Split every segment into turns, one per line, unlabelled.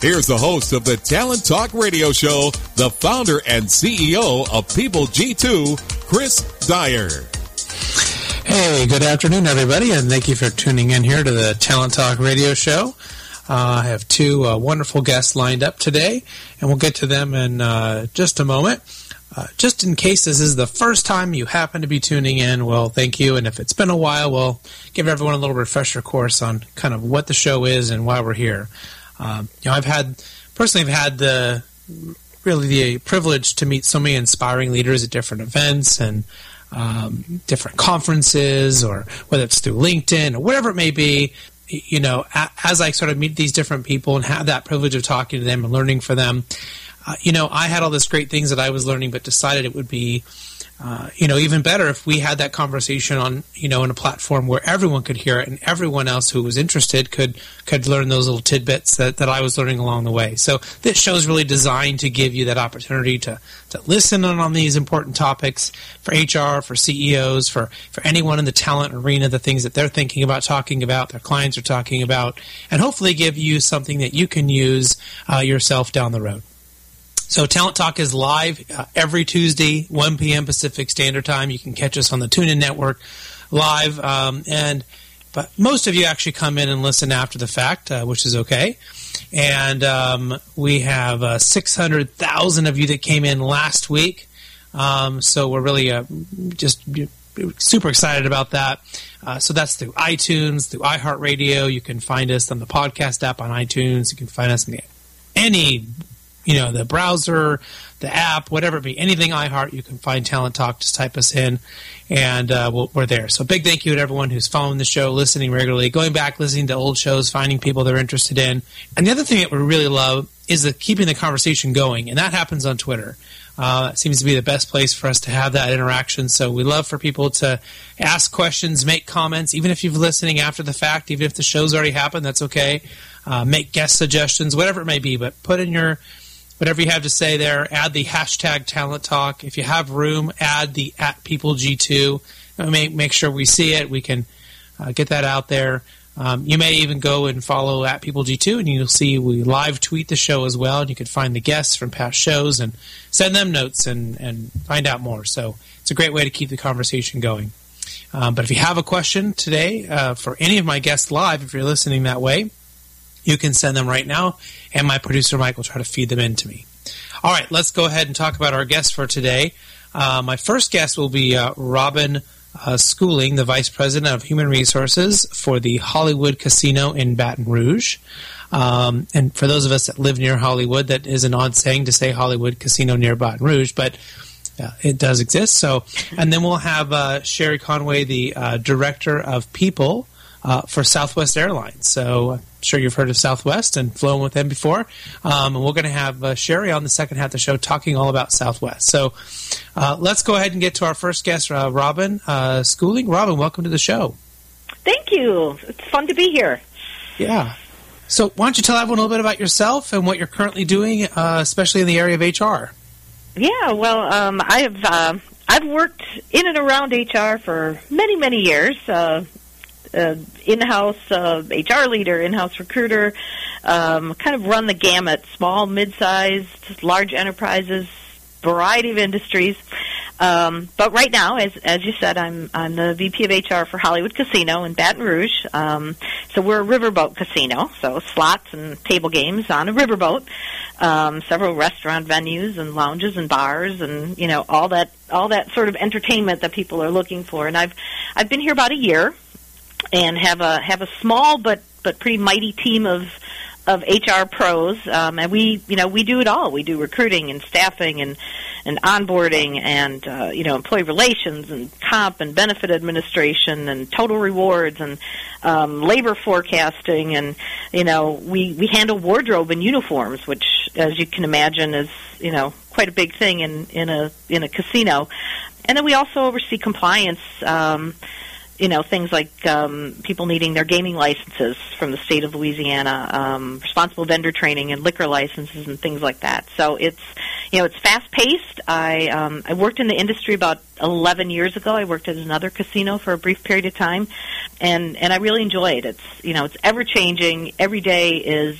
Here's the host of the Talent Talk Radio Show, the founder and CEO of People G2, Chris Dyer.
Hey, good afternoon, everybody, and thank you for tuning in here to the Talent Talk Radio Show. Uh, I have two uh, wonderful guests lined up today, and we'll get to them in uh, just a moment. Uh, just in case this is the first time you happen to be tuning in, well, thank you. And if it's been a while, we'll give everyone a little refresher course on kind of what the show is and why we're here. Um, you know, I've had personally, I've had the really the privilege to meet so many inspiring leaders at different events and um, different conferences, or whether it's through LinkedIn or whatever it may be. You know, as I sort of meet these different people and have that privilege of talking to them and learning for them, uh, you know, I had all these great things that I was learning, but decided it would be uh, you know, even better if we had that conversation on, you know, in a platform where everyone could hear it and everyone else who was interested could could learn those little tidbits that, that I was learning along the way. So this show is really designed to give you that opportunity to, to listen in on these important topics for HR, for CEOs, for, for anyone in the talent arena, the things that they're thinking about talking about, their clients are talking about, and hopefully give you something that you can use uh, yourself down the road. So Talent Talk is live uh, every Tuesday, 1 p.m. Pacific Standard Time. You can catch us on the TuneIn Network live, um, and but most of you actually come in and listen after the fact, uh, which is okay. And um, we have uh, 600,000 of you that came in last week, um, so we're really uh, just super excited about that. Uh, so that's through iTunes, through iHeartRadio. You can find us on the podcast app on iTunes. You can find us in the, any you know, the browser, the app, whatever it be, anything iHeart, you can find Talent Talk. Just type us in, and uh, we we are there. So big thank you to everyone who's following the show, listening regularly, going back, listening to old shows, finding people they're interested in. And the other thing that we really love is the, keeping the conversation going, and that happens on Twitter. Uh, it seems to be the best place for us to have that interaction. So we love for people to ask questions, make comments, even if you're listening after the fact, even if the show's already happened, that's okay. Uh, make guest suggestions, whatever it may be, but put in your whatever you have to say there. Add the hashtag Talent Talk. If you have room, add the at People G2. Make make sure we see it. We can uh, get that out there. Um, you may even go and follow at People G2, and you'll see we live tweet the show as well. And you can find the guests from past shows and send them notes and and find out more. So it's a great way to keep the conversation going. Um, but if you have a question today uh, for any of my guests live, if you're listening that way, you can send them right now, and my producer Mike will try to feed them into me. All right, let's go ahead and talk about our guest for today. Uh, my first guest will be uh, Robin uh, Schooling, the Vice President of Human Resources for the Hollywood Casino in Baton Rouge. Um, and for those of us that live near Hollywood, that is an odd saying to say Hollywood Casino near Baton Rouge, but uh, it does exist. So, and then we'll have uh, Shari Conaway, the uh, Director of People uh, for Southwest Airlines. So I'm sure you've heard of Southwest and flown with them before. Um, and we're going to have uh, Shari on the second half of the show talking all about Southwest. So uh, let's go ahead and get to our first guest, uh, Robin uh, Schooling. Robin, welcome to the show.
Thank you. It's fun to be here.
Yeah. So why don't you tell everyone a little bit about yourself and what you're currently doing, uh, especially in the area of HR?
Yeah, well, um, I've uh, I've worked in and around HR for many many years. Uh, uh, in-house uh, HR leader, in-house recruiter, um, kind of run the gamut, small, mid-sized, large enterprises, variety of industries. Um, but right now, as as you said, I'm I'm the VP of HR for Hollywood Casino in Baton Rouge. Um, so we're a riverboat casino, so slots and table games on a riverboat. Um, several restaurant venues and lounges and bars and you know all that all that sort of entertainment that people are looking for. And I've I've been here about a year and have a have a small but but pretty mighty team of of HR pros, um, and we, you know, we do it all. We do recruiting and staffing and and onboarding and uh, you know employee relations and comp and benefit administration and total rewards and um, labor forecasting and you know we we handle wardrobe and uniforms, which as you can imagine is you know quite a big thing in in a in a casino, and then we also oversee compliance. Um, you know things like um, people needing their gaming licenses from the state of Louisiana, um, responsible vendor training and liquor licenses and things like that. So it's you know it's fast paced. I um, I worked in the industry about 11 years ago. I worked at another casino for a brief period of time, and and I really enjoy it. It's you know it's ever changing. Every day is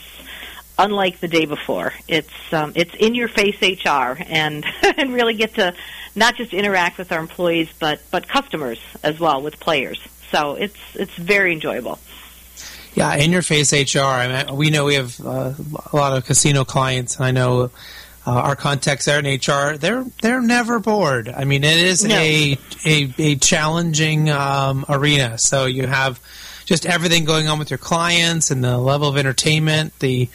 unlike the day before. It's um, it's in your face HR and and really get to not just interact with our employees but but customers as well with players. So it's it's very enjoyable.
Yeah, in your face HR. I mean, we know we have uh, a lot of casino clients, and I know uh, our contacts there in HR. They're they're never bored. I mean, it is
No.
a, a a challenging um, arena. So you have just everything going on with your clients and the level of entertainment, the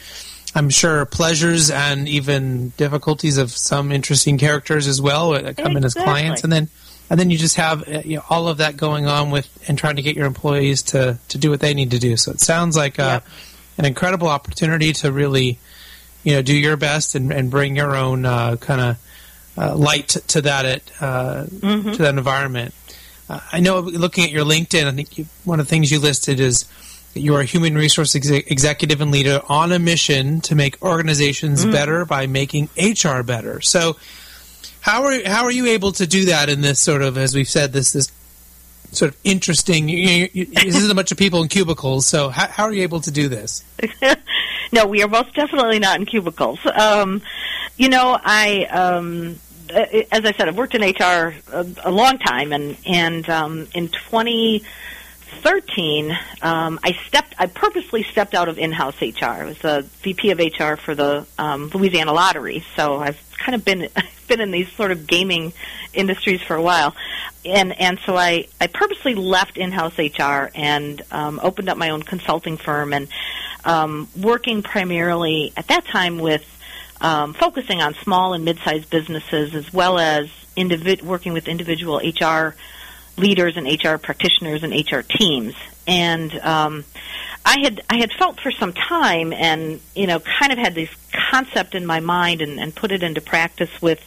I'm sure pleasures and even difficulties of some interesting characters as well that come in as clients, and then and then you just have uh, you know, all of that going on with and trying to get your employees to to do what they need to do. So it sounds like uh,
Yep.
an incredible opportunity to really you know do your best and, and bring your own uh, kind of uh, light to, to that it, uh,
Mm-hmm.
to that environment. Uh, I know looking at your LinkedIn, I think you, one of the things you listed is you are a human resource exe- executive and leader on a mission to make organizations better by making HR better. So, how are how are you able to do that in this sort of, as we've said, this this sort of interesting? You, you, this isn't a bunch of people in cubicles. So, how, how are you able to do this?
no, we are most definitely not in cubicles. Um, you know, I, um, uh, as I said, I've worked in HR a, a long time, and and um, in 2013, um, I stepped, I purposely stepped out of in-house HR. I was the VP of HR for the um, Louisiana Lottery, so I've kind of been been in these sort of gaming industries for a while, and and so I I purposely left in-house HR and um, opened up my own consulting firm and um, working primarily at that time with um, focusing on small and mid-sized businesses as well as working with individual HR leaders and HR practitioners and HR teams. And um, I had I had felt for some time, and you know, kind of had this concept in my mind, and, and put it into practice with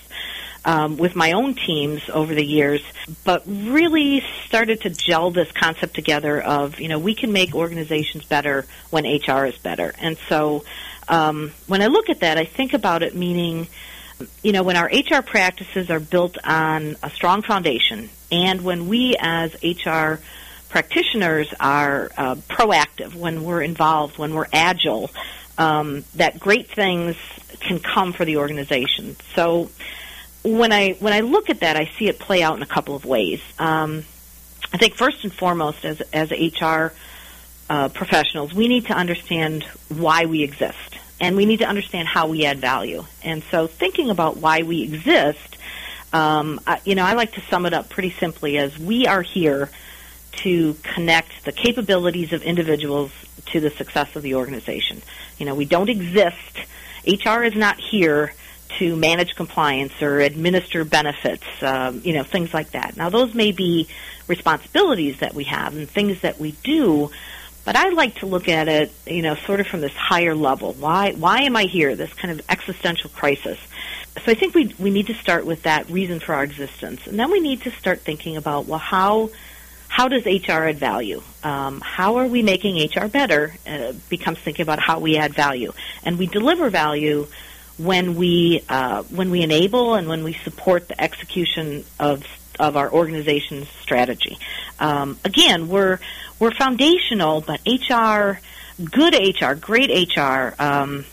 um, with my own teams over the years, but really started to gel this concept together of you know we can make organizations better when HR is better, and so um, when I look at that, I think about it meaning you know, when our HR practices are built on a strong foundation, and when we as HR practitioners are uh, proactive, when we're involved, when we're agile, um, that great things can come for the organization. So when I when I look at that, I see it play out in a couple of ways. Um, I think first and foremost, as as HR uh, professionals, we need to understand why we exist, and we need to understand how we add value. And so, thinking about why we exist, um, I, you know, I like to sum it up pretty simply as we are here to connect the capabilities of individuals to the success of the organization. You know, we don't exist. HR is not here to manage compliance or administer benefits, um, you know, things like that. Now, those may be responsibilities that we have and things that we do, but I like to look at it, you know, sort of from this higher level. Why why am I here? This kind of existential crisis. So I think we we need to start with that reason for our existence, and then we need to start thinking about well, how how does HR add value? Um, how are we making HR better? Uh, becomes thinking about how we add value, and we deliver value when we uh, when we enable and when we support the execution of of our organization's strategy. Um, again, we're we're foundational, but HR, good HR, great HR, um,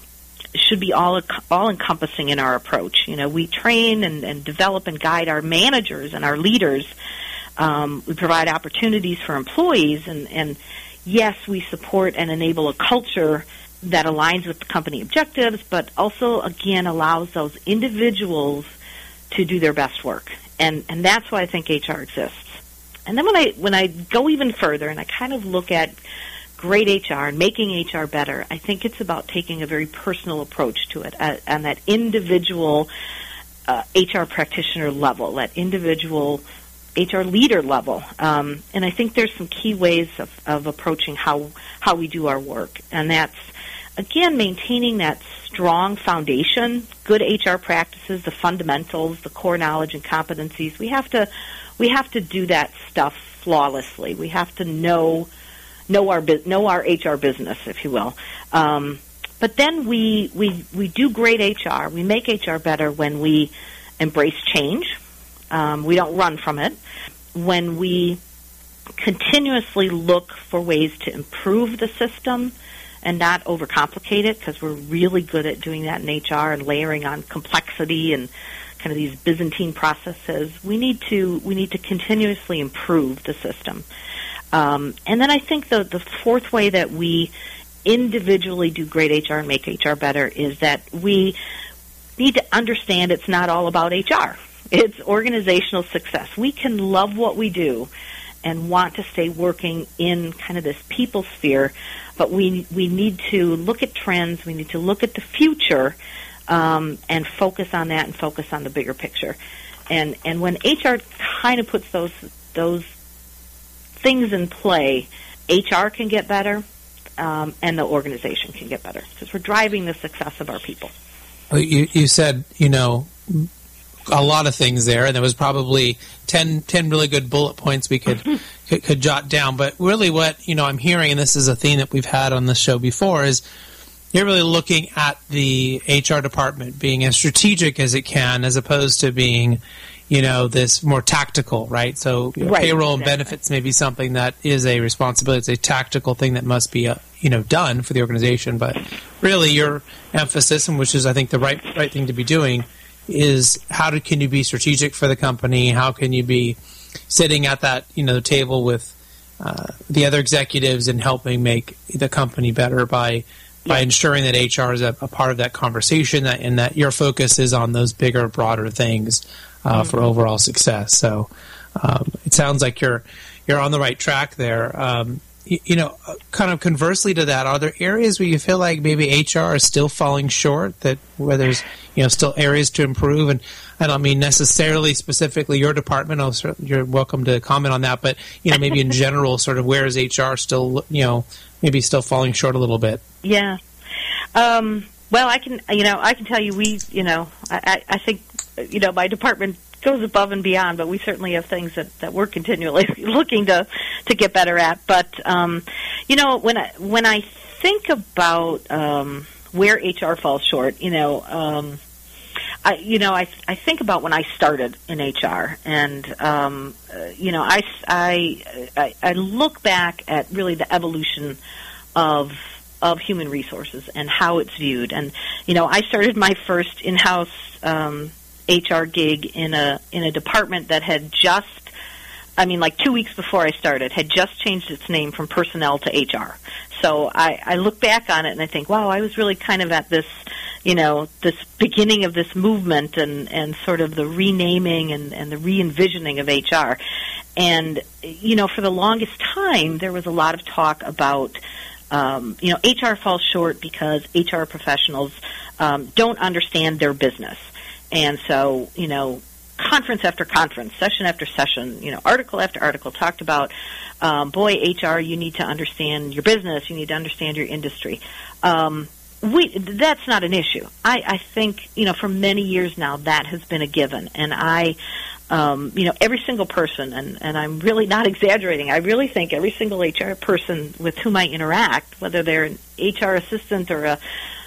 should be all all encompassing in our approach. You know, we train and, and develop and guide our managers and our leaders. Um, we provide opportunities for employees, and, and yes, we support and enable a culture that aligns with the company objectives, but also again allows those individuals to do their best work. And and that's why I think HR exists. And then when I when I go even further and I kind of look at great HR and making HR better, I think it's about taking a very personal approach to it on that individual uh, HR practitioner level, that individual HR leader level. Um, and I think there's some key ways of, of approaching how how we do our work, and that's again maintaining that strong foundation, good HR practices, the fundamentals, the core knowledge and competencies. We have to we have to do that stuff flawlessly. We have to know know our know our HR business, if you will. Um, but then we we we do great HR. We make HR better when we embrace change. Um, we don't run from it. When we continuously look for ways to improve the system and not overcomplicate it, because we're really good at doing that in HR and layering on complexity and kind of these Byzantine processes. We need to we need to continuously improve the system. Um, and then I think the the fourth way that we individually do great HR and make HR better is that we need to understand it's not all about HR. It's organizational success. We can love what we do and want to stay working in kind of this people sphere, but we we need to look at trends. We need to look at the future um, and focus on that and focus on the bigger picture. And and when HR kind of puts those those things in play, HR can get better, um, and the organization can get better because we're driving the success of our people.
You, you said you know a lot of things there, and there was probably 10, 10 really good bullet points we could, could, could jot down. But really, what you know I'm hearing, and this is a theme that we've had on the show before, is you're really looking at the HR department being as strategic as it can, as opposed to being, you know, this more tactical, right? So
Right,
payroll and benefits may be something that is a responsibility. It's a tactical thing that must be, uh, you know, done for the organization. But really, your emphasis, and which is I think the right right thing to be doing, is how do, can you be strategic for the company? How can you be sitting at that you know table with uh, the other executives and helping make the company better by by
Yeah.
ensuring that HR is a, a part of that conversation that, and that your focus is on those bigger, broader things uh, for overall success. So um, it sounds like you're you're on the right track there. Um, you, you know, uh, kind of conversely to that, are there areas where you feel like maybe HR is still falling short? That where there's you know still areas to improve, and I don't mean necessarily specifically your department. You're welcome to comment on that, but you know maybe in general, sort of where is HR still you know maybe still falling short a little bit?
Yeah. Um, well, I can, you know, I can tell you, we, you know, I, I I think, you know, my department goes above and beyond, but we certainly have things that, that we're continually looking to to get better at. But, um, you know, when I when I think about um, where HR falls short, you know. Um, I, you know, I I think about when I started in HR, and um, uh, you know, I, I I look back at really the evolution of of human resources and how it's viewed. And you know, I started my first in-house um, HR gig in a in a department that had just, I mean, like two weeks before I started, had just changed its name from personnel to HR. So I, I look back on it and I think, wow, I was really kind of at this, you know, this beginning of this movement and and sort of the renaming and and the re-envisioning of HR. And you know, for the longest time, there was a lot of talk about um, you know, HR falls short because HR professionals um, don't understand their business. And so, you know, conference after conference, session after session, you know, article after article talked about, um, boy, HR, you need to understand your business, you need to understand your industry. Um, we, that's not an issue. I, I think, you know, for many years now, that has been a given. And I, um, you know, every single person, and, and I'm really not exaggerating, I really think every single HR person with whom I interact, whether they're an HR assistant or a,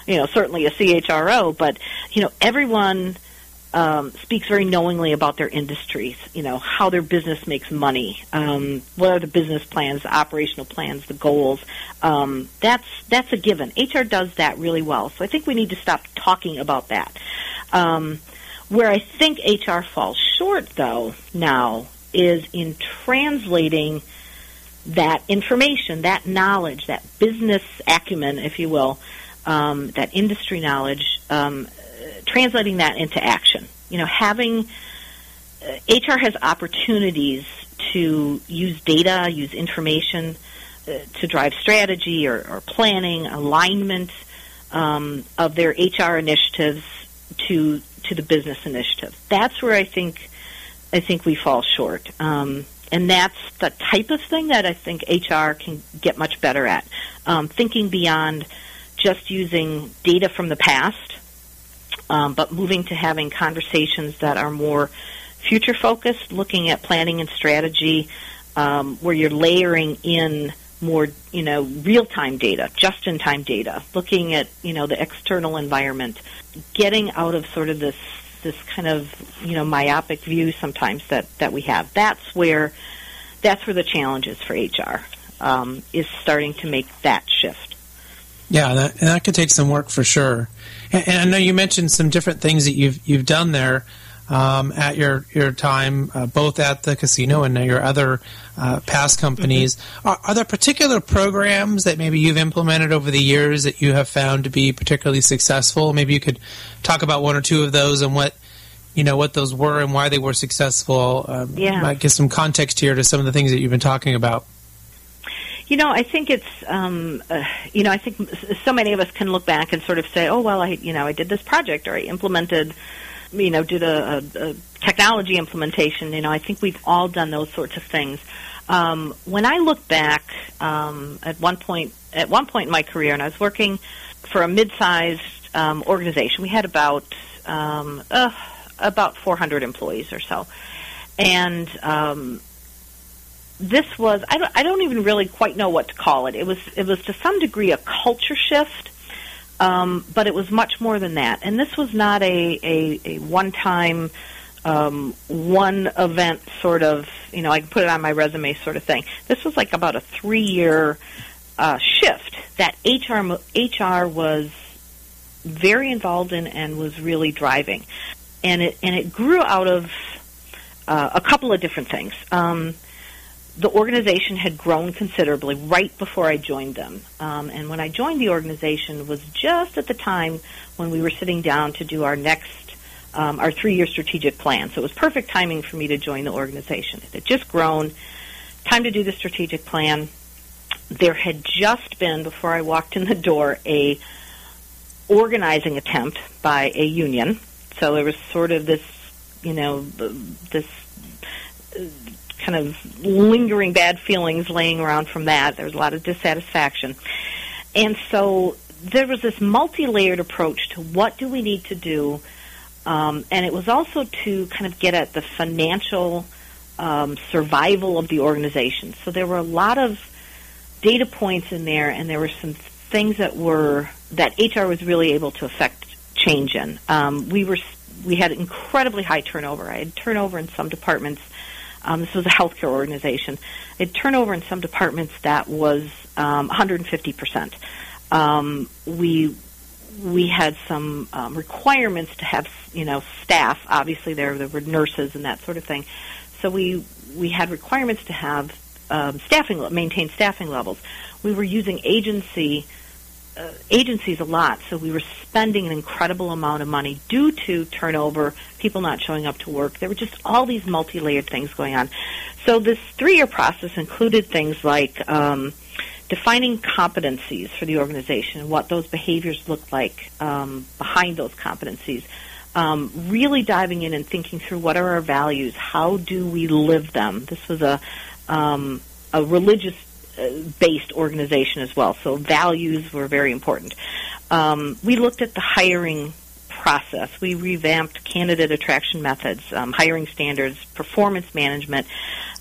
you know, certainly a CHRO, but, you know, everyone um, speaks very knowingly about their industries, you know, how their business makes money, um, what are the business plans, the operational plans, the goals. Um, that's that's a given. HR does that really well. So I think we need to stop talking about that. Um, where I think HR falls short, though, now is in translating that information, that knowledge, that business acumen, if you will, um, that industry knowledge, um, translating that into action. You know, having uh, HR has opportunities to use data, use information uh, to drive strategy or, or planning, alignment um, of their HR initiatives to to the business initiative. That's where I think I think we fall short. Um, and that's the type of thing that I think HR can get much better at. Um, thinking beyond just using data from the past um, but moving to having conversations that are more future focused, looking at planning and strategy, um, where you're layering in more, you know, real time data, just in time data, looking at, you know, the external environment, getting out of sort of this this kind of, you know, myopic view sometimes that, that we have. That's where that's where the challenge is for HR, um, is starting to make that shift.
Yeah, that, and that could take some work for sure. And, and I know you mentioned some different things that you've you've done there um, at your your time, uh, both at the casino and your other uh, past companies. Mm-hmm. Are, are, there particular programs that maybe you've implemented over the years that you have found to be particularly successful? Maybe you could talk about one or two of those and what you know what those were and why they were successful. Um,
yeah,
might give some context here to some of the things that you've been talking about.
You know, I think it's, um, uh, you know, I think so many of us can look back and sort of say, oh, well, I, you know, I did this project or I implemented, you know, did a, a, a technology implementation. You know, I think we've all done those sorts of things. Um, when I look back um, at one point, at one point in my career, and I was working for a mid-sized um, organization, we had about um, uh, about 400 employees or so, and um, this was I don't, I don't even really quite know what to call it. It was it was to some degree a culture shift, um, but it was much more than that. And this was not a a, a one time um, one event sort of you know I can put it on my resume sort of thing. This was like about a three year uh, shift that HR HR was very involved in and was really driving, and it and it grew out of uh, a couple of different things. Um, the organization had grown considerably right before I joined them. Um, and when I joined the organization was just at the time when we were sitting down to do our next, um, our three-year strategic plan. So it was perfect timing for me to join the organization. It had just grown. Time to do the strategic plan. There had just been, before I walked in the door, a organizing attempt by a union. So there was sort of this, you know, this kind of lingering bad feelings laying around from that. There was a lot of dissatisfaction. And so there was this multi-layered approach to what do we need to do, um, and it was also to kind of get at the financial um, survival of the organization. So there were a lot of data points in there, and there were some things that were that HR was really able to affect change in. Um, we were we had incredibly high turnover. I had turnover in some departments um, this was a healthcare organization. It turnover in some departments that was um, 150 percent. Um, we we had some um, requirements to have you know staff. Obviously, there there were nurses and that sort of thing. So we we had requirements to have um, staffing maintain staffing levels. We were using agency uh, agencies a lot, so we were spending an incredible amount of money due to turnover, people not showing up to work. There were just all these multi-layered things going on. So this three-year process included things like um, defining competencies for the organization, what those behaviors look like um, behind those competencies. Um, really diving in and thinking through what are our values, how do we live them. This was a um, a religious based organization as well. So values were very important. Um, we looked at the hiring process. We revamped candidate attraction methods, um, hiring standards, performance management.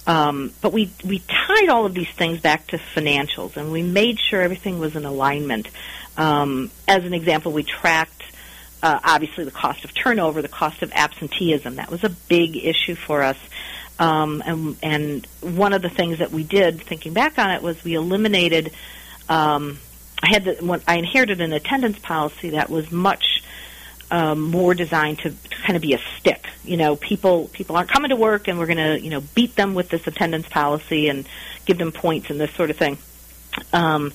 Um, but we we tied all of these things back to financials, and we made sure everything was in alignment. Um, as an example, we tracked uh, obviously the cost of turnover, the cost of absenteeism. That was a big issue for us. Um, and, and one of the things that we did, thinking back on it, was we eliminated. Um, I had the, when I inherited an attendance policy that was much um, more designed to, kind of be a stick. You know, people people aren't coming to work, and we're going to you know beat them with this attendance policy and give them points and this sort of thing. Um,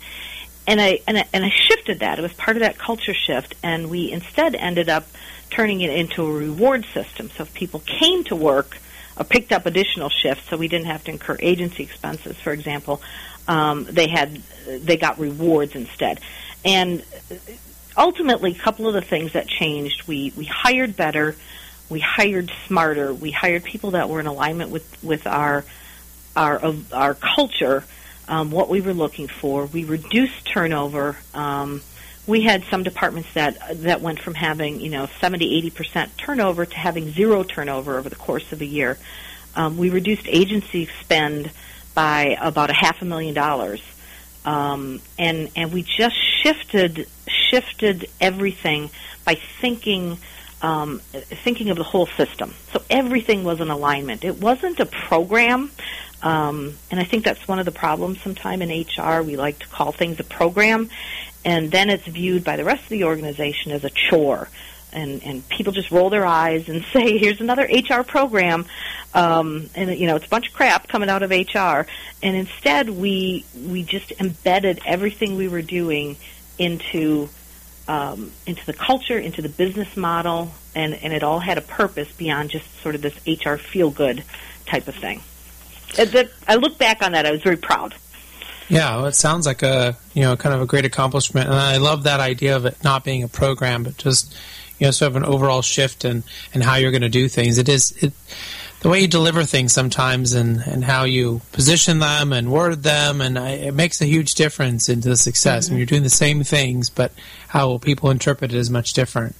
and I and I, and I shifted that. It was part of that culture shift, and we instead ended up turning it into a reward system. So if people came to work or picked up additional shifts, so we didn't have to incur agency expenses, for example, um, they had they got rewards instead. And ultimately, a couple of the things that changed: we we hired better, we hired smarter, we hired people that were in alignment with with our our our culture um, what we were looking for. We reduced turnover. Um, we had some departments that that went from having you know 70 80 percent turnover to having zero turnover over the course of a year. Um, we reduced agency spend by about a half a million dollars, um, and and we just shifted shifted everything by thinking. Um, thinking of the whole system. So everything was in alignment. It wasn't a program. Um, and I think that's one of the problems sometime in HR. We like to call things a program, and then it's viewed by the rest of the organization as a chore. And, and people just roll their eyes and say, "Here's another HR program," um, and you know it's a bunch of crap coming out of HR. And instead, we we just embedded everything we were doing into um, into the culture, into the business model, and and it all had a purpose beyond just sort of this HR feel good type of thing. I look back on that, I was very proud.
Yeah, well, it sounds like a you know kind of a great accomplishment, and I love that idea of it not being a program, but just you know sort of an overall shift in and how you're going to do things. It is it the way you deliver things sometimes, and and how you position them and word them, and I, it makes a huge difference into the success. Mm-hmm. I mean, you're doing the same things, but how will people interpret it is much different.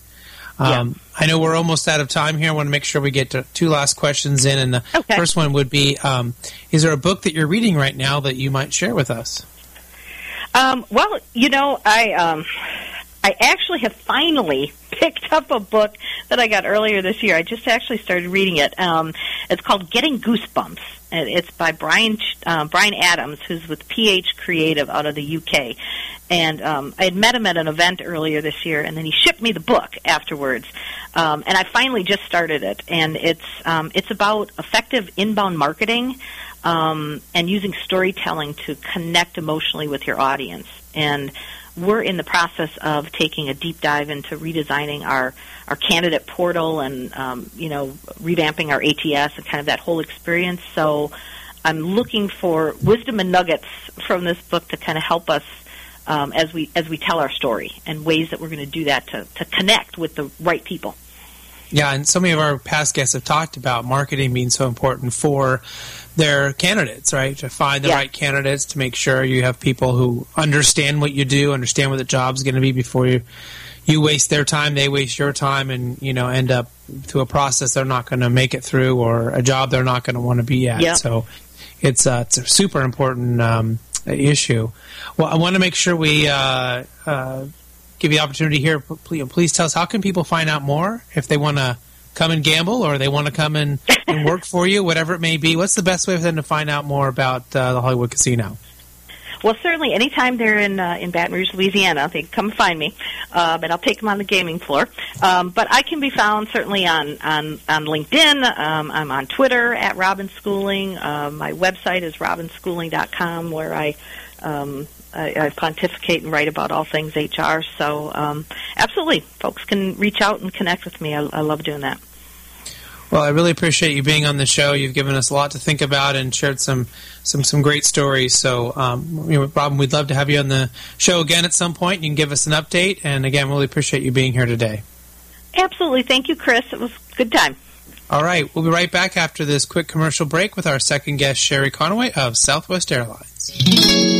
Um, yeah. I know we're almost out of time here. I want to make sure we get to two last questions in. And the okay. first one would be um, Is there a book that you're reading right now that you might share with us?
Um, well, you know, I. Um, I actually have finally picked up a book that I got earlier this year. I just actually started reading it. Um, it's called Getting Goosebumps. It's by Bryan uh, Bryan Adams, who's with PH Creative out of the UK. And um, I had met him at an event earlier this year, and then he shipped me the book afterwards. Um, and I finally just started it, and it's um, it's about effective inbound marketing um, and using storytelling to connect emotionally with your audience. And we're in the process of taking a deep dive into redesigning our our candidate portal and um, you know revamping our ATS and kind of that whole experience. So I'm looking for wisdom and nuggets from this book to kind of help us um, as we as we tell our story and ways that we're going to do that to to connect with the right people.
Yeah, and so many of our past guests have talked about marketing being so important for their candidates, right? To find the yeah. right candidates, to make sure you have people who understand what you do, understand what the job's going to be before you you waste their time, they waste your time, and you know end up through a process they're not going to make it through, or a job they're not going to want to be at. Yeah. So it's uh, it's a super important um, issue. Well, I want to make sure we uh, uh, give you the opportunity here. Please, please tell us how can people find out more if they want to come and gamble or they want to come and, and work for you, whatever it may be. What's the best way for them to find out more about uh, the Hollywood Casino?
Well, certainly, anytime they're in uh, in Baton Rouge, Louisiana, they can come find me, um, and I'll take them on the gaming floor. Um, but I can be found certainly on on, on LinkedIn. Um, I'm on Twitter at Robin Schooling. Uh, my website is robinschooling.com, where I um, I, I pontificate and write about all things HR. So, um, absolutely, folks can reach out and connect with me. I, I love doing that.
Well, I really appreciate you being on the show. You've given us a lot to think about and shared some some some great stories. So, um, you know, Robin, we'd love to have you on the show again at some point. You can give us an update. And again, really appreciate you being here today.
Absolutely, thank you, Chris. It was a good time.
All right, we'll be right back after this quick commercial break with our second guest, Shari Conaway of Southwest Airlines.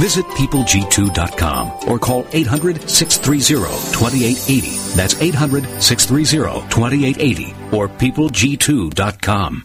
Visit peopleg2.com or call 800 630 2880. That's 800 630 2880 or peopleg2.com.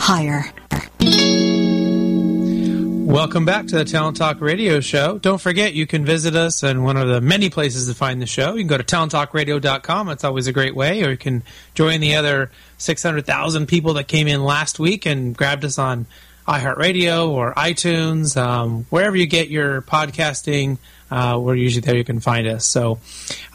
hire.
Welcome back to the Talent Talk Radio Show. Don't forget, you can visit us in one of the many places to find the show. You can go to talenttalkradio.com. That's always a great way. Or you can join the other 600,000 people that came in last week and grabbed us on iHeartRadio or iTunes, um, wherever you get your podcasting. Uh, we're usually there. You can find us. So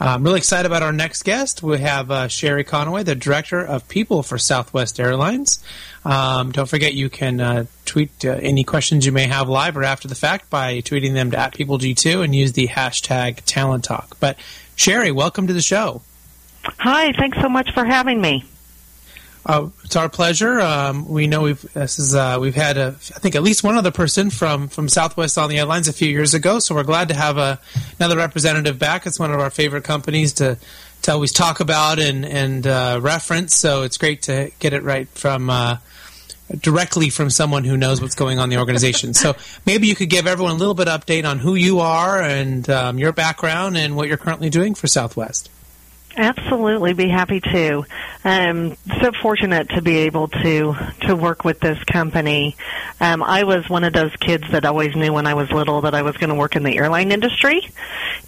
I'm really excited about our next guest. We have uh, Shari Conaway, the director of people for Southwest Airlines. Um, don't forget you can uh, tweet uh, any questions you may have live or after the fact by tweeting them to at peopleg2 and use the hashtag Talent Talk. But Shari, welcome to the show.
Hi, thanks so much for having me.
Uh, it's our pleasure. Um, we know we've this is uh, we've had a, I think at least one other person from from Southwest on the airlines a few years ago. So we're glad to have a, another representative back. It's one of our favorite companies to to always talk about and and uh, reference. So it's great to get it right from. Uh, directly from someone who knows what's going on in the organization. so maybe you could give everyone a little bit of update on who you are and um, your background and what you're currently doing for Southwest.
Absolutely, be happy to. Um, so fortunate to be able to to work with this company. Um, I was one of those kids that always knew when I was little that I was going to work in the airline industry.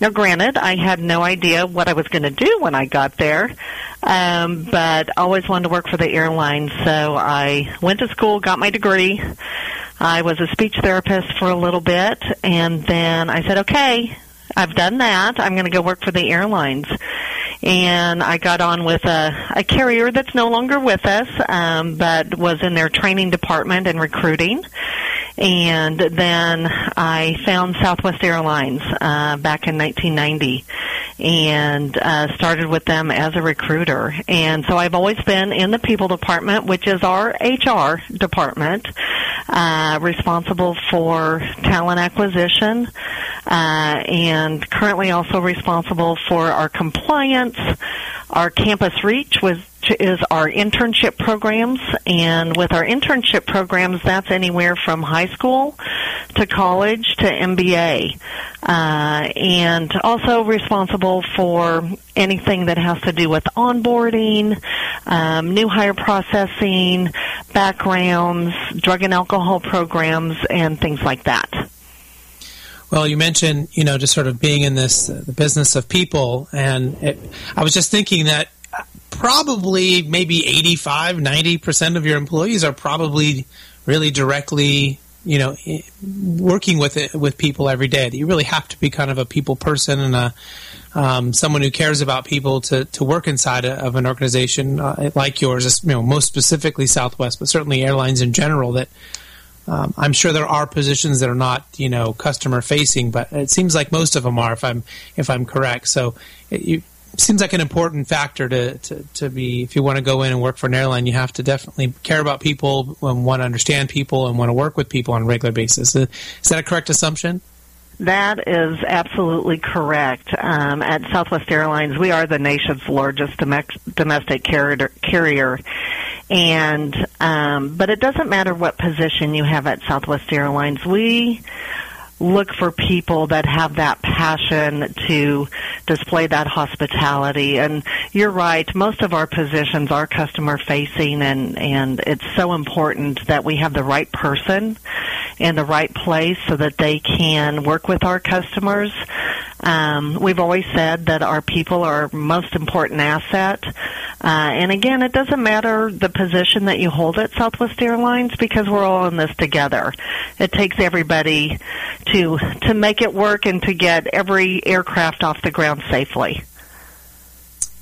Now, granted, I had no idea what I was going to do when I got there, um, but always wanted to work for the airline. So I went to school, got my degree. I was a speech therapist for a little bit, and then I said, "Okay, I've done that. I'm going to go work for the airlines." And I got on with a, a carrier that's no longer with us, um, but was in their training department and recruiting. And then I found Southwest Airlines uh, back in 1990 and uh, started with them as a recruiter. And so I've always been in the people department, which is our HR department, uh, responsible for talent acquisition, uh, and currently also responsible for our compliance, our campus reach, which is our internship programs. And with our internship programs, that's anywhere from high school to college to MBA. Uh, and also responsible for anything that has to do with onboarding, um, new hire processing, backgrounds, drug and alcohol programs, and things like that.
Well, you mentioned, you know, just sort of being in this uh, the business of people, and it, I was just thinking that probably maybe 85, 90% of your employees are probably really directly, you know, working with it, with people every day. You really have to be kind of a people person and a um, someone who cares about people to, to work inside a, of an organization uh, like yours, you know, most specifically Southwest, but certainly airlines in general that um, I'm sure there are positions that are not, you know, customer facing, but it seems like most of them are, if I'm if I'm correct. So it, you, seems like an important factor to, to, to be if you want to go in and work for an airline you have to definitely care about people and want to understand people and want to work with people on a regular basis is that a correct assumption
that is absolutely correct. Um, at Southwest Airlines, we are the nation's largest domestic carrier, carrier and um, but it doesn't matter what position you have at Southwest Airlines. We look for people that have that passion to display that hospitality. And you're right, most of our positions are customer facing and, and it's so important that we have the right person in the right place so that they can work with our customers. Um, we've always said that our people are our most important asset. Uh, and again, it doesn't matter the position that you hold at Southwest Airlines because we're all in this together. It takes everybody to to make it work and to get every aircraft off the ground safely.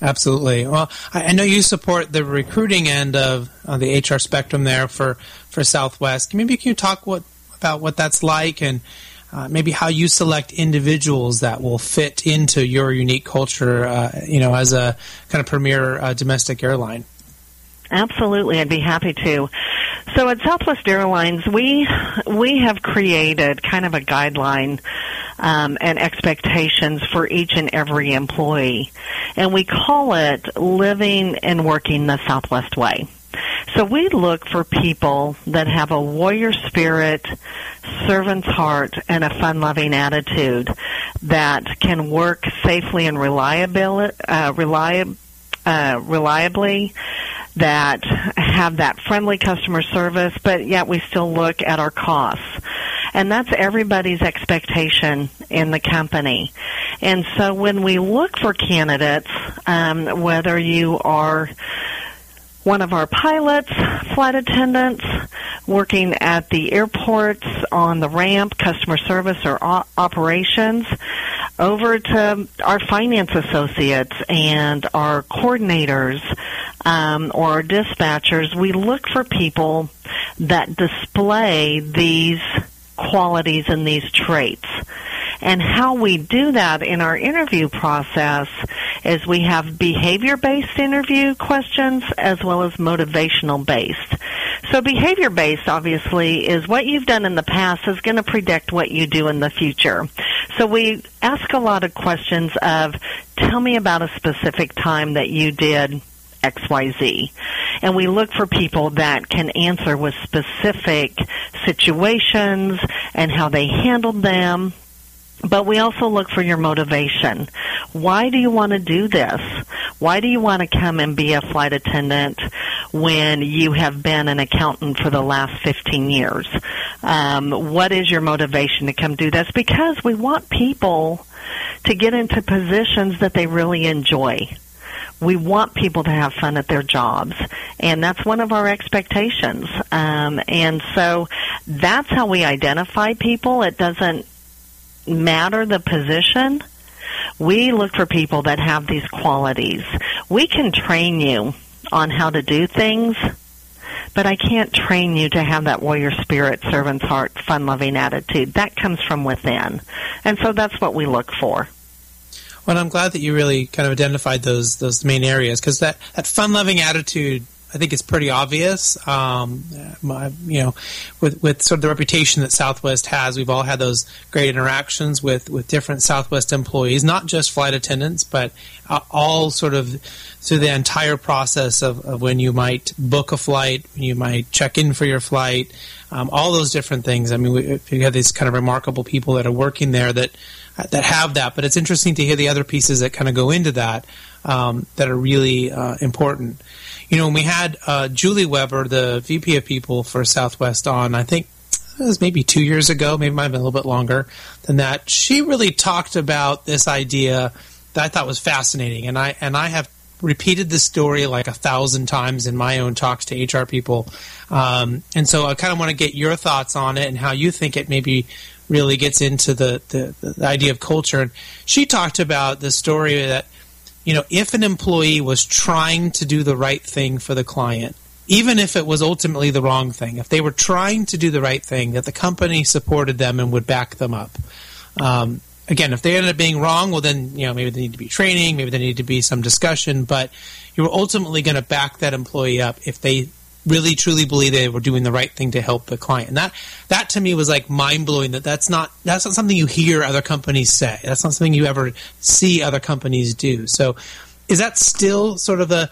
Absolutely. Well, I, know you support the recruiting end of uh, the HR spectrum there for, for Southwest. Maybe can you talk what, about what that's like and uh, maybe how you select individuals that will fit into your unique culture, uh, you know, as a kind of premier uh, domestic airline?
Absolutely, I'd be happy to. So at Southwest Airlines, we we have created kind of a guideline um, and expectations for each and every employee, and we call it living and working the Southwest way. So we look for people that have a warrior spirit, servant's heart, and a fun-loving attitude that can work safely and reliably, uh, reliab- uh, reliably that have that friendly customer service, but yet we still look at our costs. And that's everybody's expectation in the company. And so when we look for candidates, um, whether you are one of our pilots, flight attendants, working at the airports on the ramp, customer service or operations, over to our finance associates and our coordinators um, or our dispatchers. We look for people that display these qualities and these traits. And how we do that in our interview process is we have behavior based interview questions as well as motivational based. So behavior based obviously is what you've done in the past is going to predict what you do in the future. So we ask a lot of questions of tell me about a specific time that you did XYZ. And we look for people that can answer with specific situations and how they handled them. But we also look for your motivation. Why do you want to do this? Why do you want to come and be a flight attendant when you have been an accountant for the last 15 years? Um, what is your motivation to come do this? Because we want people to get into positions that they really enjoy we want people to have fun at their jobs, and that's one of our expectations. Um, and so that's how we identify people. It doesn't matter the position. We look for people that have these qualities. We can train you on how to do things, but I can't train you to have that warrior spirit, servant's heart, fun loving attitude. That comes from within. And so that's what we look for.
Well, I'm glad that you really kind of identified those those main areas because that, that fun loving attitude I think it's pretty obvious. Um, my, you know, with with sort of the reputation that Southwest has, we've all had those great interactions with with different Southwest employees, not just flight attendants, but uh, all sort of through the entire process of, of, when you might book a flight, you might check in for your flight, um, all those different things. I mean, we, we have these kind of remarkable people that are working there that that have that. But it's interesting to hear the other pieces that kind of go into that um, that are really uh, important. You know, when we had uh, Julie Weber, the VP of People for Southwest, on, I think it was maybe two years ago, maybe might have been a little bit longer than that. She really talked about this idea that I thought was fascinating, and I and I have repeated this story like a thousand times in my own talks to HR people, um, and so I kind of want to get your thoughts on it and how you think it maybe really gets into the, the, the idea of culture. And she talked about the story that, you know, if an employee was trying to do the right thing for the client, even if it was ultimately the wrong thing, if they were trying to do the right thing, that the company supported them and would back them up. Um, again, if they ended up being wrong, well, then you know maybe there need to be training, maybe there need to be some discussion, but you were ultimately going to back that employee up if they really truly believe they were doing the right thing to help the client. And that that to me was like mind blowing. That that's not that's not something you hear other companies say. That's not something you ever see other companies do. So, is that still sort of a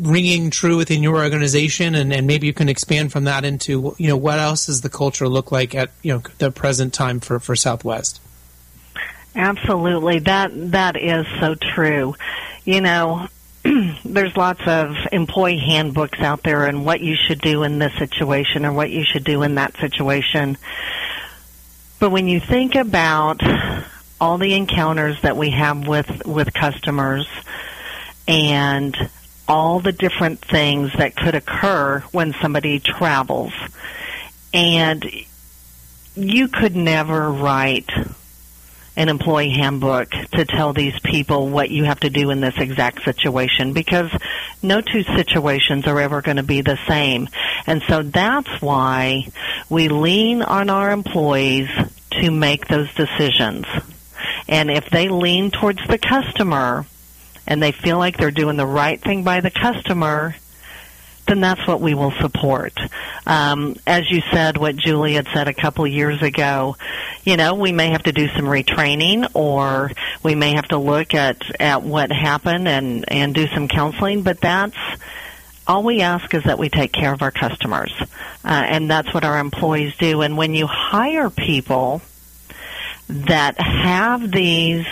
ringing true within your organization and, and maybe you can expand from that into you know what else does the culture look like at you know the present time for, for southwest
absolutely that that is so true you know there's lots of employee handbooks out there and what you should do in this situation or what you should do in that situation. But when you think about all the encounters that we have with with customers and all the different things that could occur when somebody travels and you could never write an employee handbook to tell these people what you have to do in this exact situation because no two situations are ever going to be the same. And so that's why we lean on our employees to make those decisions. And if they lean towards the customer and they feel like they're doing the right thing by the customer, then that's what we will support. Um, as you said, what Julie had said a couple years ago, you know, we may have to do some retraining or we may have to look at, at what happened and, and do some counseling, but that's, all we ask is that we take care of our customers. Uh, and that's what our employees do. And when you hire people that have these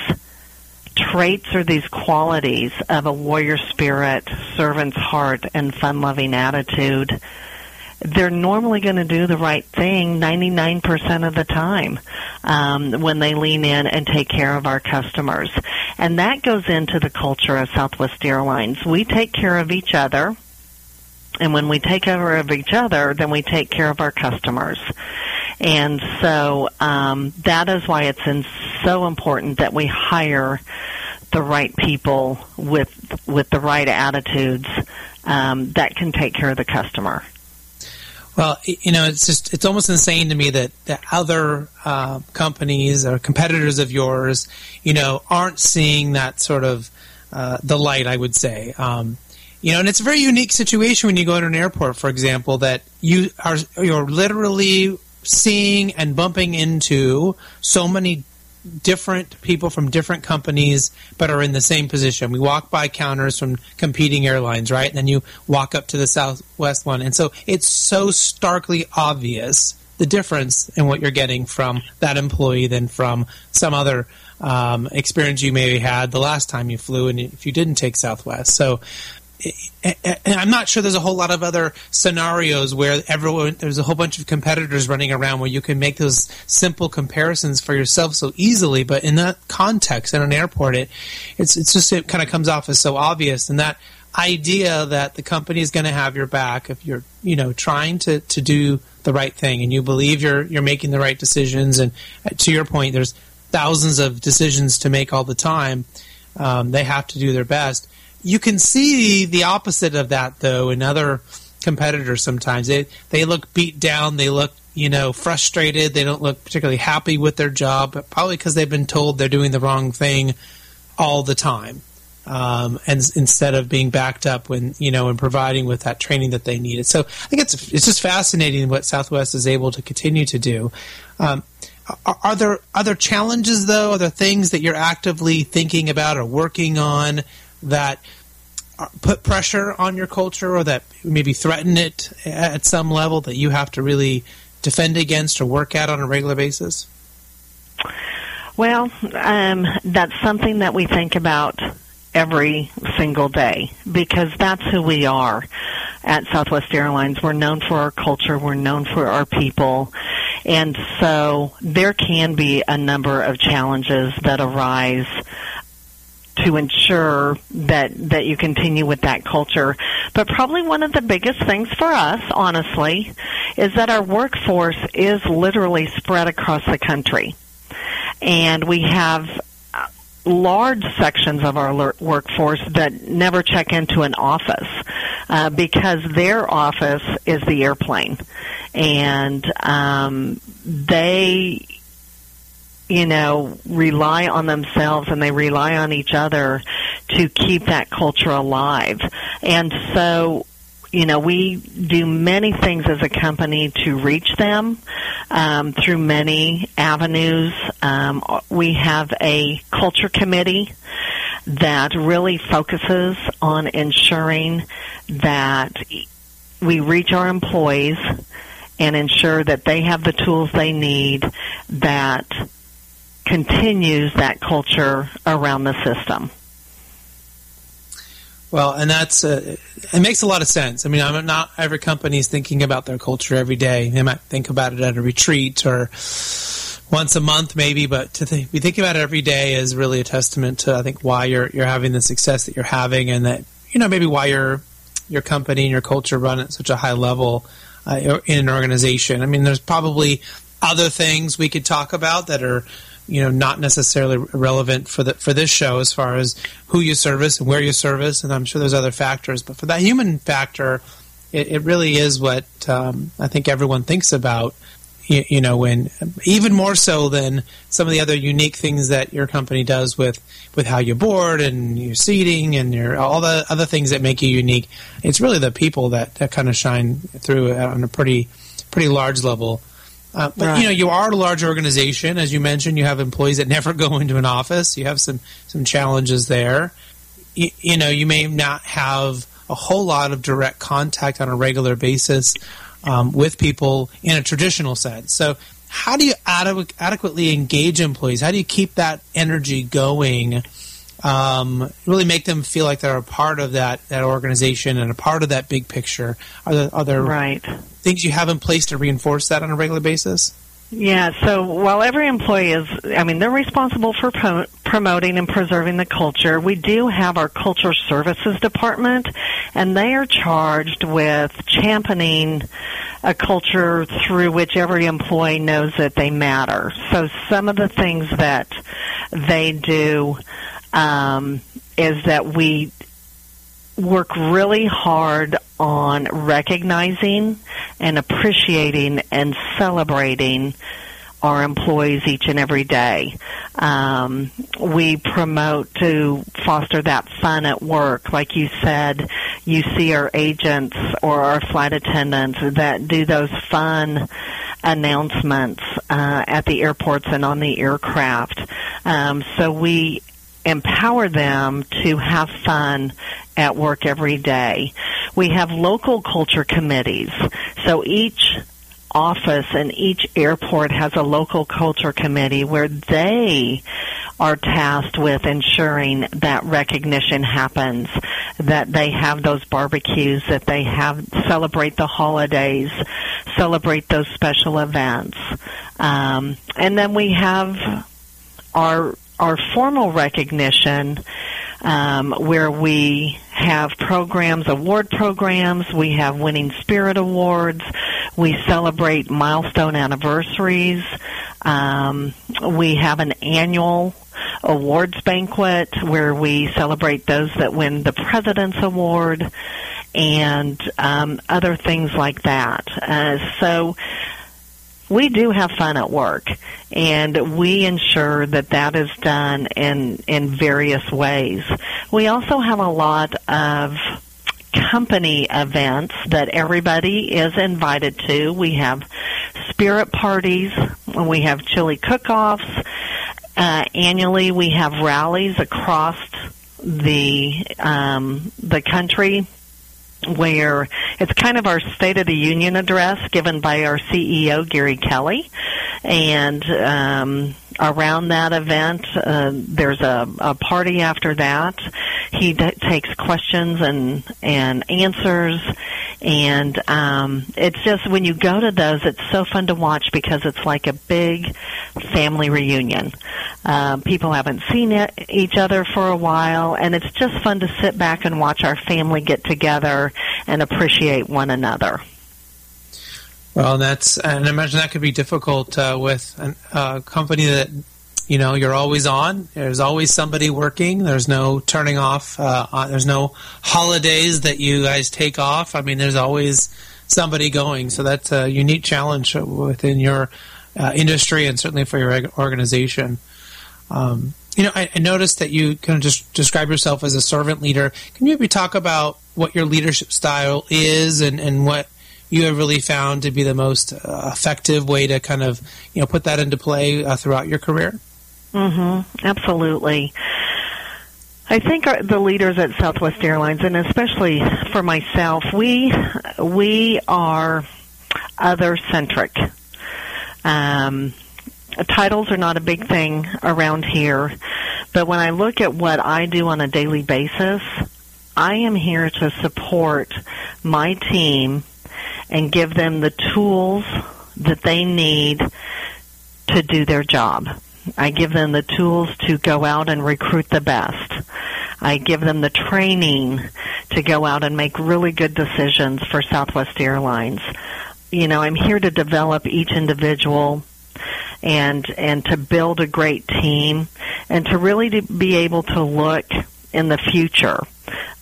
traits or these qualities of a warrior spirit, servant's heart, and fun loving attitude, they're normally going to do the right thing 99% of the time um, when they lean in and take care of our customers. And that goes into the culture of Southwest Airlines. We take care of each other. And when we take care of each other, then we take care of our customers. And so um, that is why it's in, so important that we hire the right people with with the right attitudes um, that can take care of the customer.
Well, you know, it's just it's almost insane to me that, that other uh, companies or competitors of yours, you know, aren't seeing that sort of uh, the light. I would say, um, you know, and it's a very unique situation when you go to an airport, for example, that you are you're literally seeing and bumping into so many different people from different companies but are in the same position. We walk by counters from competing airlines, right? And then you walk up to the Southwest one. And so it's so starkly obvious the difference in what you're getting from that employee than from some other um, experience you may have had the last time you flew and if you didn't take Southwest. So and I'm not sure there's a whole lot of other scenarios where everyone there's a whole bunch of competitors running around where you can make those simple comparisons for yourself so easily. But in that context, in an airport, it it's it's just it kind of comes off as so obvious, and that idea that the company is going to have your back if you're you know trying to to do the right thing and you believe you're you're making the right decisions. And uh, to your point, there's thousands of decisions to make all the time. Um, they have to do their best you can see the opposite of that though in other competitors sometimes. They they look beat down, they look, you know, frustrated, they don't look particularly happy with their job, probably because they've been told they're doing the wrong thing all the time. Um, and instead of being backed up when you know and providing with that training that they needed, so I think it's it's just fascinating what Southwest is able to continue to do. Um, are, are, there other challenges though? Are there things that you're actively thinking about or working on that put pressure on your culture or that maybe threaten it at some level that you have to really defend against or work at on a regular basis?
Well, um, that's something that we think about every single day because that's who we are at Southwest Airlines. We're known for our culture, we're known for our people, and so there can be a number of challenges that arise to ensure that that you continue with that culture. But probably one of the biggest things for us, honestly, is that our workforce is literally spread across the country, and we have uh, large sections of our workforce that never check into an office uh, because their office is the airplane, and um, they you know, rely on themselves and they rely on each other to keep that culture alive. And so, you know, we do many things as a company to reach them um, through many avenues. Um, we have a culture committee that really focuses on ensuring that we reach our employees and ensure that they have the tools they need that continues that culture around the system.
Well, and that's uh, it makes a lot of sense. I mean, I'm not every company is thinking about their culture every day. They might think about it at a retreat or once a month maybe, but to th- be thinking about it every day is really a testament to I think why you're you're having the success that you're having, and that you know maybe why your your company and your culture run at such a high level uh, in an organization. I mean, there's probably other things we could talk about that are you know not necessarily relevant for the for this show as far as who you service and where you service, and I'm sure there's other factors, but for that human factor. It, it really is what um, I think everyone thinks about you, you know, when even more so than some of the other unique things that your company does with with how you board and your seating and your all the other things that make you unique. It's really the people that, that kind of shine through on a pretty pretty large level. Uh, but right. you know, you are a large organization, as you mentioned. You have employees that never go into an office. You have some some challenges there. You, you know, you may not have a whole lot of direct contact on a regular basis um, with people in a traditional sense. So, how do you adequ- adequately engage employees? How do you keep that energy going? Um, really make them feel like they're a part of that, that organization and a part of that big picture. Are there, are there
right.
things you have in place to reinforce that on a regular basis?
Yeah, so while every employee is, I mean, they're responsible for pro- promoting and preserving the culture, we do have our culture services department, and they are charged with championing a culture through which every employee knows that they matter. So some of the things that they do um, is that we work really hard on recognizing and appreciating and celebrating our employees each and every day. Um, we promote to foster that fun at work. Like you said, you see our agents or our flight attendants that do those fun announcements uh, at the airports and on the aircraft. Um, so we empower them to have fun at work every day. We have local culture committees. So each office and each airport has a local culture committee where they are tasked with ensuring that recognition happens, that they have those barbecues, that they have celebrate the holidays, celebrate those special events, um, and then we have our our formal recognition um, where we have programs, award programs. We have Winning Spirit Awards. We celebrate milestone anniversaries. Um, we have an annual awards banquet where we celebrate those that win the President's Award and um, other things like that. Uh, so we do have fun at work and we ensure that that is done in in various ways. We also have a lot of company events that everybody is invited to. We have spirit parties we have chili cook-offs uh, annually we have rallies across the um, the country where it's kind of our State of the Union address given by our CEO, Gary Kelly. And um, around that event, uh, there's a, a party after that. He d- takes questions and, and answers. And um, it's just when you go to those, it's so fun to watch because it's like a big family reunion. Uh, people haven't seen it, each other for a while, and it's just fun to sit back and watch our family get together and appreciate one another.
Well, that's and I imagine that could be difficult uh, with a company that you know you're always on. There's always somebody working. There's no turning off. Uh, there's no holidays that you guys take off. I mean, there's always somebody going. So that's a unique challenge within your uh, industry and certainly for your organization. Um, you know, I, I, noticed that you kind of just describe yourself as a servant leader. Can you maybe talk about what your leadership style is and, and what you have really found to be the most uh, effective way to kind of, you know, put that into play uh, throughout your career?
Mm-hmm. Absolutely. I think the leaders at Southwest Airlines, and especially for myself, we we are other centric. Um, titles are not a big thing around here, but when I look at what I do on a daily basis, I am here to support my team and give them the tools that they need to do their job. I give them the tools to go out and recruit the best. I give them the training to go out and make really good decisions for Southwest Airlines. You know, I'm here to develop each individual and and to build a great team and to really to be able to look in the future.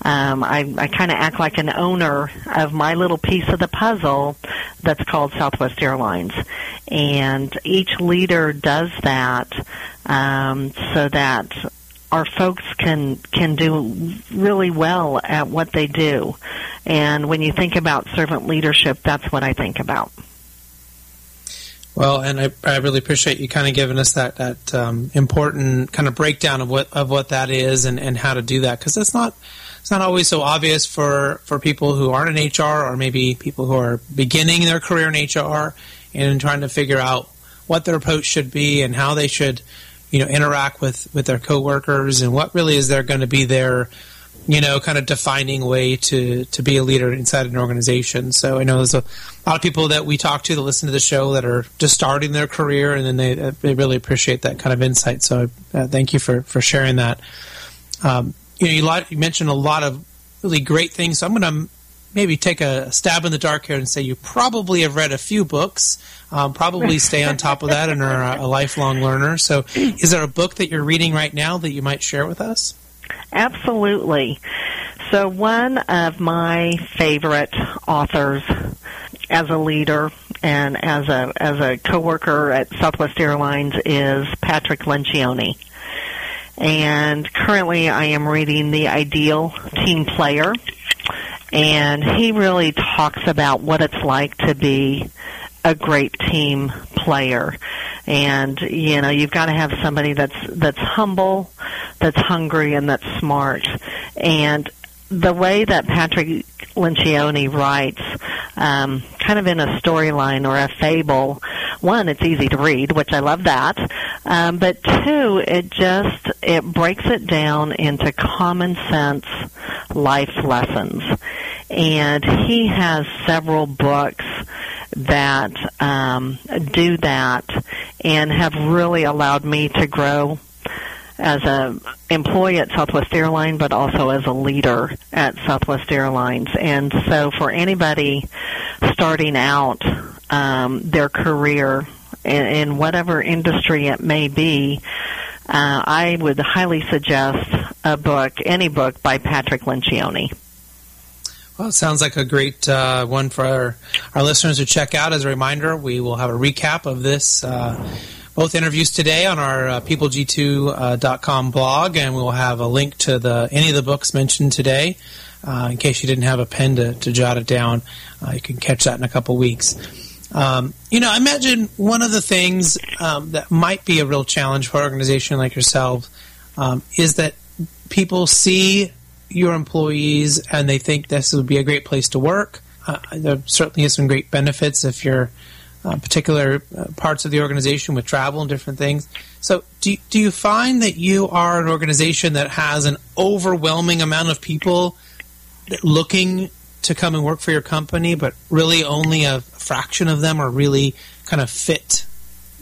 Um, I, I kind of act like an owner of my little piece of the puzzle that's called Southwest Airlines. And each leader does that um, so that our folks can can do really well at what they do. And when you think about servant leadership, that's what I think about.
Well, and I, I really appreciate you kind of giving us that that um, important kind of breakdown of what of what that is and, and how to do that because it's not it's not always so obvious for for people who aren't in HR or maybe people who are beginning their career in HR and trying to figure out what their approach should be and how they should you know interact with with their coworkers and what really is there going to be their you know, kind of defining way to, to be a leader inside an organization. So I know there's a lot of people that we talk to that listen to the show that are just starting their career, and then they, uh, they really appreciate that kind of insight. So uh, thank you for, for sharing that. Um, you know, you, lot, you mentioned a lot of really great things. So I'm going to maybe take a stab in the dark here and say you probably have read a few books. Um, probably stay on top of that and are a lifelong learner. So, is there a book that you're reading right now that you might share with us?
Absolutely. So one of my favorite authors as a leader and as a as a coworker at Southwest Airlines is Patrick Lencioni. And currently I am reading The Ideal Team Player and he really talks about what it's like to be a great team player and you know you've got to have somebody that's that's humble that's hungry and that's smart and the way that Patrick Lencioni writes, um, kind of in a storyline or a fable, one, it's easy to read, which I love that. Um, but two, it just it breaks it down into common sense life lessons, and he has several books that um, do that and have really allowed me to grow as a employee at Southwest Airlines, but also as a leader at Southwest Airlines. And so, for anybody starting out um, their career in, in whatever industry it may be, uh, I would highly suggest a book, any book by Patrick Lencioni.
Well, it sounds like a great uh, one for our, our listeners to check out. As a reminder, we will have a recap of this, uh, both interviews today on our uh, peopleg2.com uh, blog, and we'll have a link to the any of the books mentioned today. Uh, in case you didn't have a pen to, to jot it down, uh, you can catch that in a couple weeks. Um, you know, I imagine one of the things um, that might be a real challenge for an organization like yourself um, is that people see your employees and they think this would be a great place to work. Uh, there certainly is some great benefits if you're uh, particular uh, parts of the organization with travel and different things. So, do you, do you find that you are an organization that has an overwhelming amount of people looking to come and work for your company, but really only a fraction of them are really kind of fit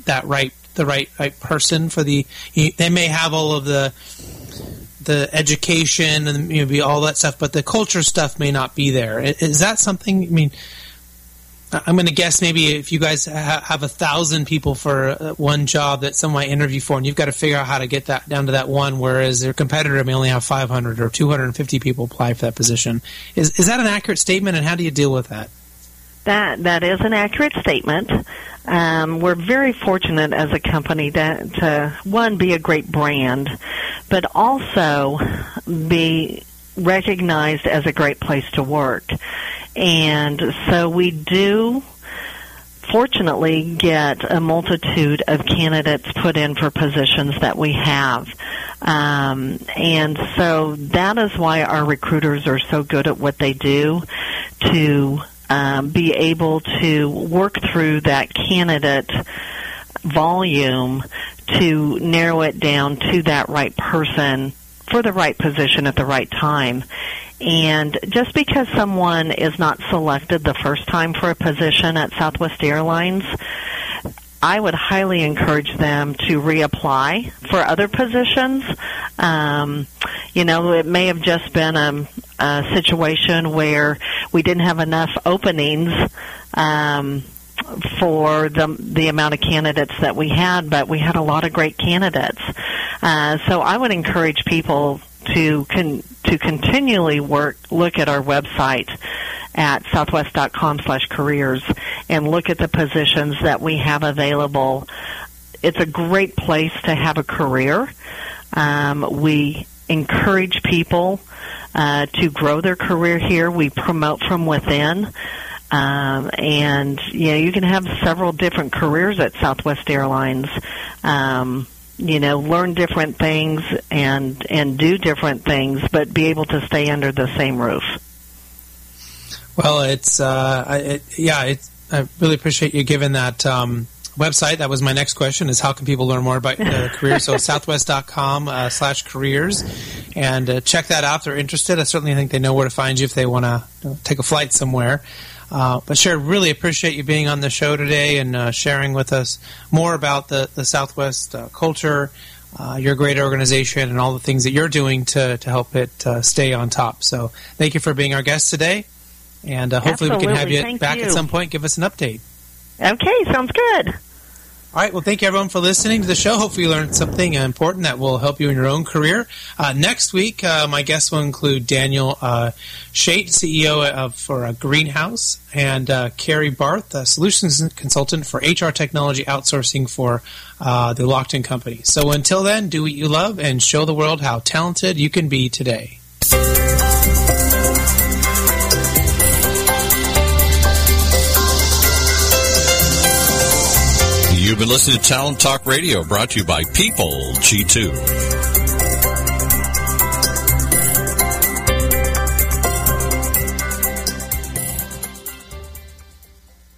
that right the right right person for the? They may have all of the the education and maybe all that stuff, but the culture stuff may not be there. Is that something? I mean, I'm going to guess maybe if you guys ha- have a thousand people for uh, one job that someone might interview for, and you've got to figure out how to get that down to that one, whereas your competitor may only have 500 or 250 people apply for that position. Is is that an accurate statement, and how do you deal with that?
That that is an accurate statement. Um, we're very fortunate as a company to, to one be a great brand, but also be recognized as a great place to work. And so we do fortunately get a multitude of candidates put in for positions that we have. Um, and so that is why our recruiters are so good at what they do to um, be able to work through that candidate volume to narrow it down to that right person for the right position at the right time. And just because someone is not selected the first time for a position at Southwest Airlines, I would highly encourage them to reapply for other positions. Um, you know, it may have just been a, a situation where we didn't have enough openings um, for the the amount of candidates that we had, but we had a lot of great candidates. Uh, so I would encourage people to con- to continually work look at our website at southwest.com slash careers and look at the positions that we have available. It's a great place to have a career. Um, we encourage people uh, to grow their career here. We promote from within. Um, and you know you can have several different careers at Southwest Airlines. Um, you know, learn different things and and do different things, but be able to stay under the same roof.
Well, it's uh, it, yeah, it, I really appreciate you giving that um, website. That was my next question: is how can people learn more about uh, careers? So southwest.com uh, slash careers, and uh, check that out if they're interested. I certainly think they know where to find you if they want to take a flight somewhere. Uh, but Shari, really appreciate you being on the show today and uh, sharing with us more about the, the Southwest uh, culture, uh, your great organization, and all the things that you're doing to, to help it uh, stay on top. So thank you for being our guest today. And uh, hopefully
Absolutely.
we can have you
Thank
back
you.
at some point. Give us an update.
Okay, sounds good.
All right. Well, thank you everyone for listening to the show. Hopefully, you learned something important that will help you in your own career. Uh, next week, uh, my guests will include Daniel uh, Chait, CEO of for uh, Greenhouse, and uh, Carrie Barth, a solutions consultant for HR technology outsourcing for uh, the Lockton Company. So until then, do what you love and show the world how talented you can be today.
You've been listening to Talent Talk Radio, brought to you by People G2.